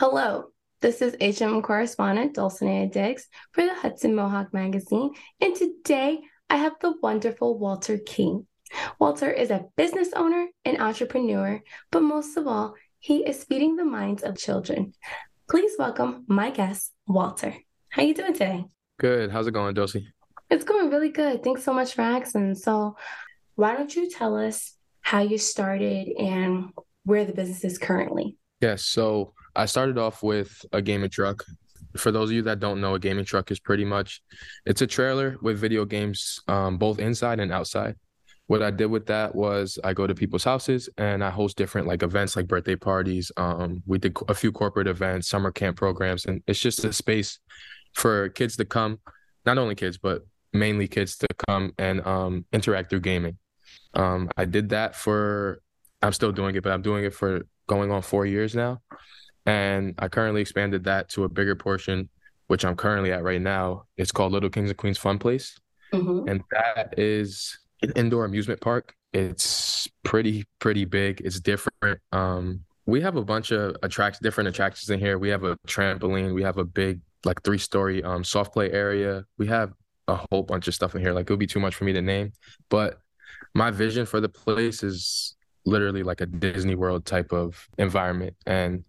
Hello, this is HM correspondent Dulcinea Diggs for the Hudson Mohawk Magazine, and today I have the wonderful Walter King. Walter is a business owner and entrepreneur, but most of all, he is feeding the minds of children. Please welcome my guest, Walter. How are you doing today? Good. How's it going, Dulcie? It's going really good. Thanks so much for asking. So, why don't you tell us how you started and where the business is currently? Yes. So I started off with a gaming truck. For those of you that don't know, a gaming truck is pretty much it's a trailer with video games, um, both inside and outside. What I did with that was I go to people's houses and I host different like events, like birthday parties. Um, we did a few corporate events, summer camp programs, and it's just a space for kids to come, not only kids but mainly kids to come and um, interact through gaming. Um, I did that for. I'm still doing it, but I'm doing it for going on four years now. And I currently expanded that to a bigger portion, which I'm currently at right now. It's called Little Kings and Queens Fun Place. Mm-hmm. And that is an indoor amusement park. It's pretty, pretty big. It's different. Um, we have a bunch of attracts different attractions in here. We have a trampoline, we have a big like three story um soft play area. We have a whole bunch of stuff in here. Like it would be too much for me to name. But my vision for the place is literally like a Disney World type of environment. And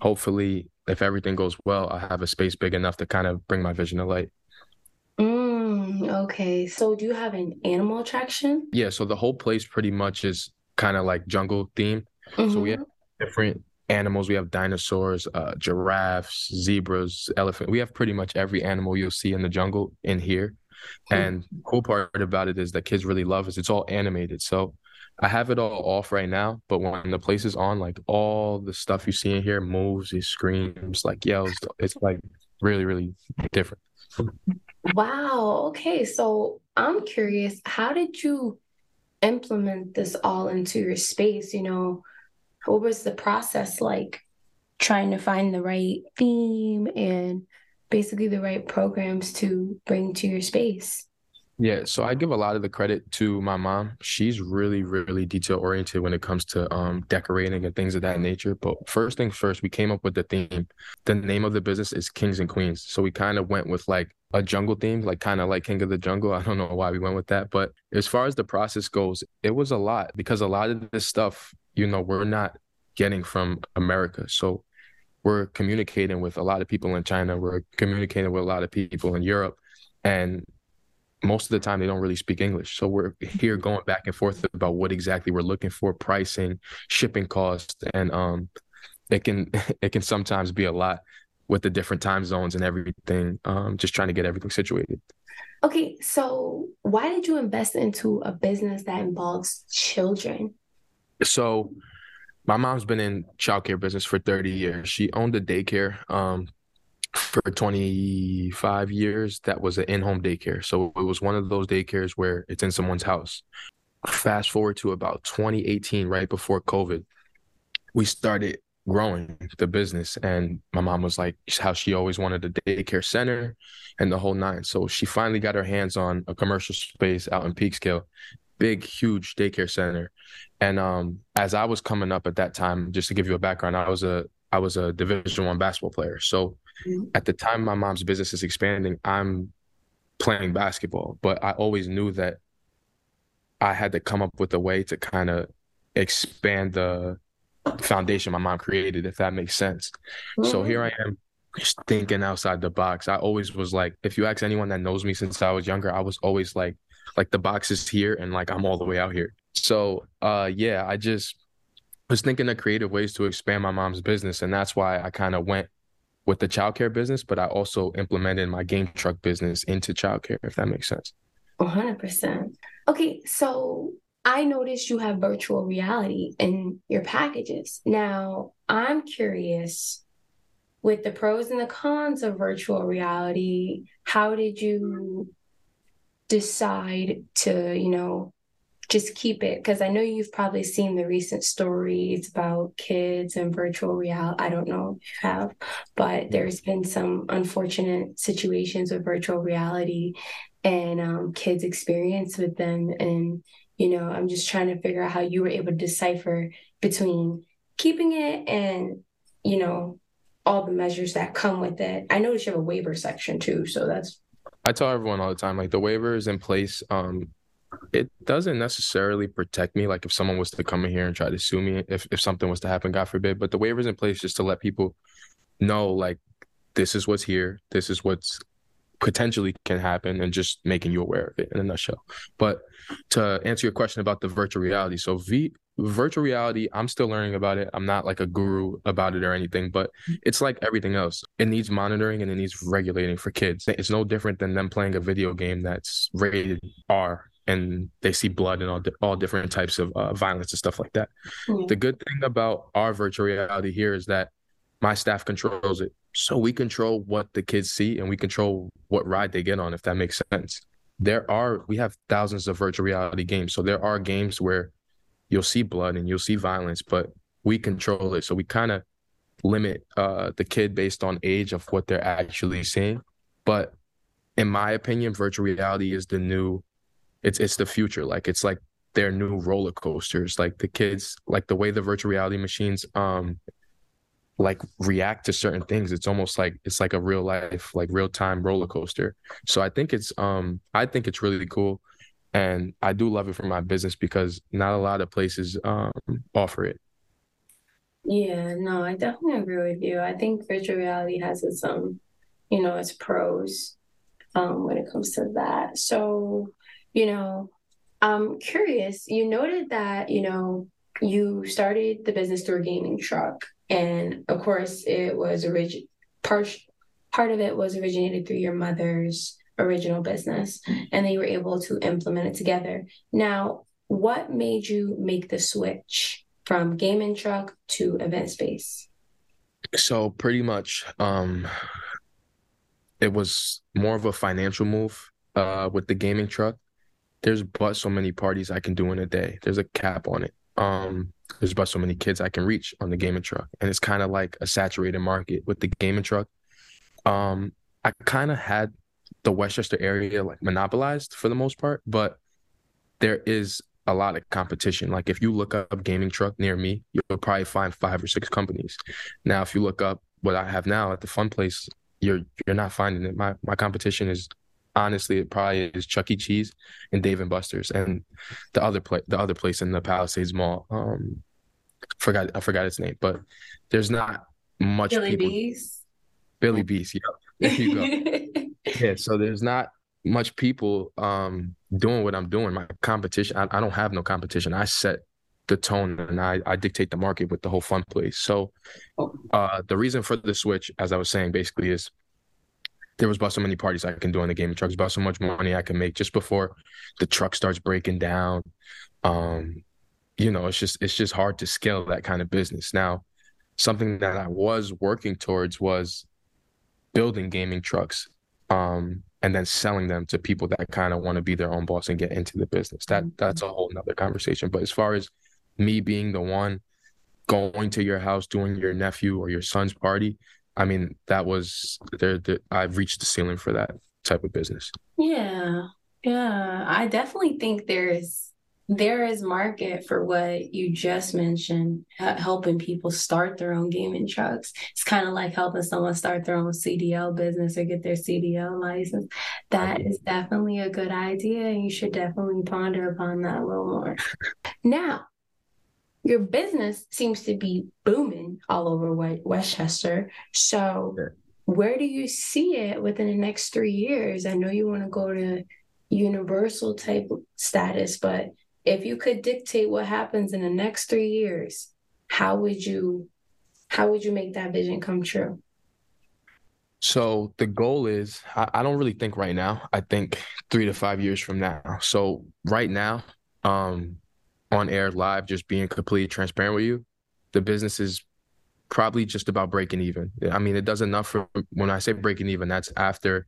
hopefully, if everything goes well, I have a space big enough to kind of bring my vision to light. Mm, okay. So do you have an animal attraction? Yeah. So the whole place pretty much is kind of like jungle theme. Mm-hmm. So we have mm-hmm. different animals. We have dinosaurs, uh, giraffes, zebras, elephant. We have pretty much every animal you'll see in the jungle in here. Mm-hmm. And cool part about it is that kids really love is it's all animated. So I have it all off right now, but when the place is on, like all the stuff you see in here moves, it screams, like yells. It's like really, really different. Wow. Okay. So I'm curious, how did you implement this all into your space? You know, what was the process like trying to find the right theme and basically the right programs to bring to your space? Yeah, so I give a lot of the credit to my mom. She's really, really detail oriented when it comes to um, decorating and things of that nature. But first things first, we came up with the theme. The name of the business is Kings and Queens. So we kind of went with like a jungle theme, like kind of like King of the Jungle. I don't know why we went with that. But as far as the process goes, it was a lot because a lot of this stuff, you know, we're not getting from America. So we're communicating with a lot of people in China. We're communicating with a lot of people in Europe. And most of the time they don't really speak English. So we're here going back and forth about what exactly we're looking for, pricing, shipping costs, and um, it can it can sometimes be a lot with the different time zones and everything. Um, just trying to get everything situated. Okay, so why did you invest into a business that involves children? So my mom's been in childcare business for 30 years. She owned a daycare um, for 25 years that was an in-home daycare. So it was one of those daycares where it's in someone's house. Fast forward to about 2018 right before covid we started growing the business. And my mom was like how she always wanted a daycare center and the whole nine. So she finally got her hands on a commercial space out in peekskill big huge daycare center. And um as i was coming up at that time just to give you a background i was a i was a division one basketball player. So Mm-hmm. At the time my mom's business is expanding, I'm playing basketball, but I always knew that I had to come up with a way to kind of expand the foundation my mom created, if that makes sense. Mm-hmm. So here I am just thinking outside the box. I always was like, if you ask anyone that knows me since I was younger, I was always like, like the box is here and like I'm all the way out here. So uh yeah, I just was thinking of creative ways to expand my mom's business. And that's why I kind of went with the childcare business, but I also implemented my game truck business into childcare, if that makes sense. 100%. Okay, so I noticed you have virtual reality in your packages. Now, I'm curious with the pros and the cons of virtual reality, how did you decide to, you know, just keep it because I know you've probably seen the recent stories about kids and virtual reality. I don't know if you have, but there's been some unfortunate situations with virtual reality and um, kids' experience with them. And, you know, I'm just trying to figure out how you were able to decipher between keeping it and, you know, all the measures that come with it. I noticed you have a waiver section too, so that's. I tell everyone all the time, like the waiver is in place. Um, it doesn't necessarily protect me. Like if someone was to come in here and try to sue me, if if something was to happen, God forbid. But the waiver is in place just to let people know, like this is what's here, this is what's potentially can happen, and just making you aware of it in a nutshell. But to answer your question about the virtual reality, so V virtual reality i'm still learning about it i'm not like a guru about it or anything but mm-hmm. it's like everything else it needs monitoring and it needs regulating for kids it's no different than them playing a video game that's rated r and they see blood and all, all different types of uh, violence and stuff like that mm-hmm. the good thing about our virtual reality here is that my staff controls it so we control what the kids see and we control what ride they get on if that makes sense there are we have thousands of virtual reality games so there are games where you'll see blood and you'll see violence, but we control it. So we kind of limit uh, the kid based on age of what they're actually seeing. But in my opinion, virtual reality is the new it's it's the future. Like it's like their new roller coasters. Like the kids, like the way the virtual reality machines um like react to certain things. It's almost like it's like a real life, like real time roller coaster. So I think it's um I think it's really cool and I do love it for my business because not a lot of places um, offer it. Yeah, no, I definitely agree with you. I think virtual reality has its um, you know, its pros um when it comes to that. So, you know, I'm curious. You noted that you know you started the business through a gaming truck, and of course, it was origin part part of it was originated through your mother's original business and they were able to implement it together. Now, what made you make the switch from gaming truck to event space? So pretty much um it was more of a financial move uh with the gaming truck. There's but so many parties I can do in a day. There's a cap on it. Um there's but so many kids I can reach on the gaming truck. And it's kind of like a saturated market with the gaming truck. Um I kind of had the Westchester area like monopolized for the most part, but there is a lot of competition. Like if you look up gaming truck near me, you'll probably find five or six companies. Now, if you look up what I have now at the fun place, you're you're not finding it. My my competition is honestly it probably is Chuck E. Cheese and Dave and Buster's and the other place the other place in the Palisades Mall. Um forgot I forgot its name, but there's not much Billy people. Bees. Billy Beez, yeah. There you go. yeah, so there's not much people um, doing what I'm doing. My competition, I, I, don't have no competition. I set the tone and I, I dictate the market with the whole fun place. So oh. uh, the reason for the switch, as I was saying, basically is there was about so many parties I can do on the gaming trucks, about so much money I can make just before the truck starts breaking down. Um, you know, it's just it's just hard to scale that kind of business. Now, something that I was working towards was building gaming trucks um, and then selling them to people that kind of want to be their own boss and get into the business. That mm-hmm. that's a whole nother conversation. But as far as me being the one going to your house, doing your nephew or your son's party, I mean, that was there. I've reached the ceiling for that type of business. Yeah, yeah. I definitely think there's there is market for what you just mentioned helping people start their own gaming trucks it's kind of like helping someone start their own cdl business or get their cdl license That is definitely a good idea and you should definitely ponder upon that a little more now your business seems to be booming all over westchester so where do you see it within the next three years i know you want to go to universal type status but if you could dictate what happens in the next three years, how would you how would you make that vision come true? So the goal is I, I don't really think right now. I think three to five years from now. So right now, um, on air live, just being completely transparent with you, the business is probably just about breaking even. I mean, it does enough for when I say breaking even, that's after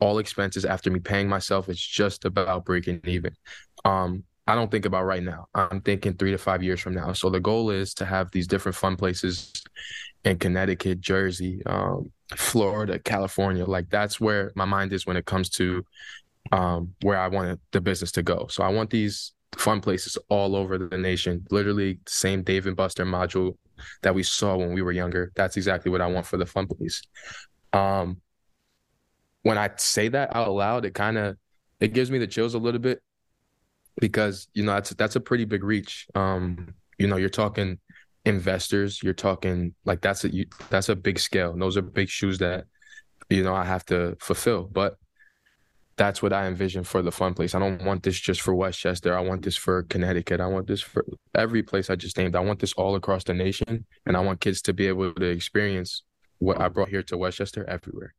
all expenses, after me paying myself, it's just about breaking even. Um, I don't think about right now. I'm thinking three to five years from now. So the goal is to have these different fun places in Connecticut, Jersey, um, Florida, California. Like that's where my mind is when it comes to um, where I want the business to go. So I want these fun places all over the nation. Literally, the same Dave and Buster module that we saw when we were younger. That's exactly what I want for the fun place. Um, when I say that out loud, it kind of it gives me the chills a little bit because you know that's that's a pretty big reach. Um, you know, you're talking investors, you're talking like that's a you, that's a big scale. Those are big shoes that you know I have to fulfill. But that's what I envision for the fun place. I don't want this just for Westchester. I want this for Connecticut. I want this for every place I just named. I want this all across the nation, and I want kids to be able to experience what I brought here to Westchester everywhere.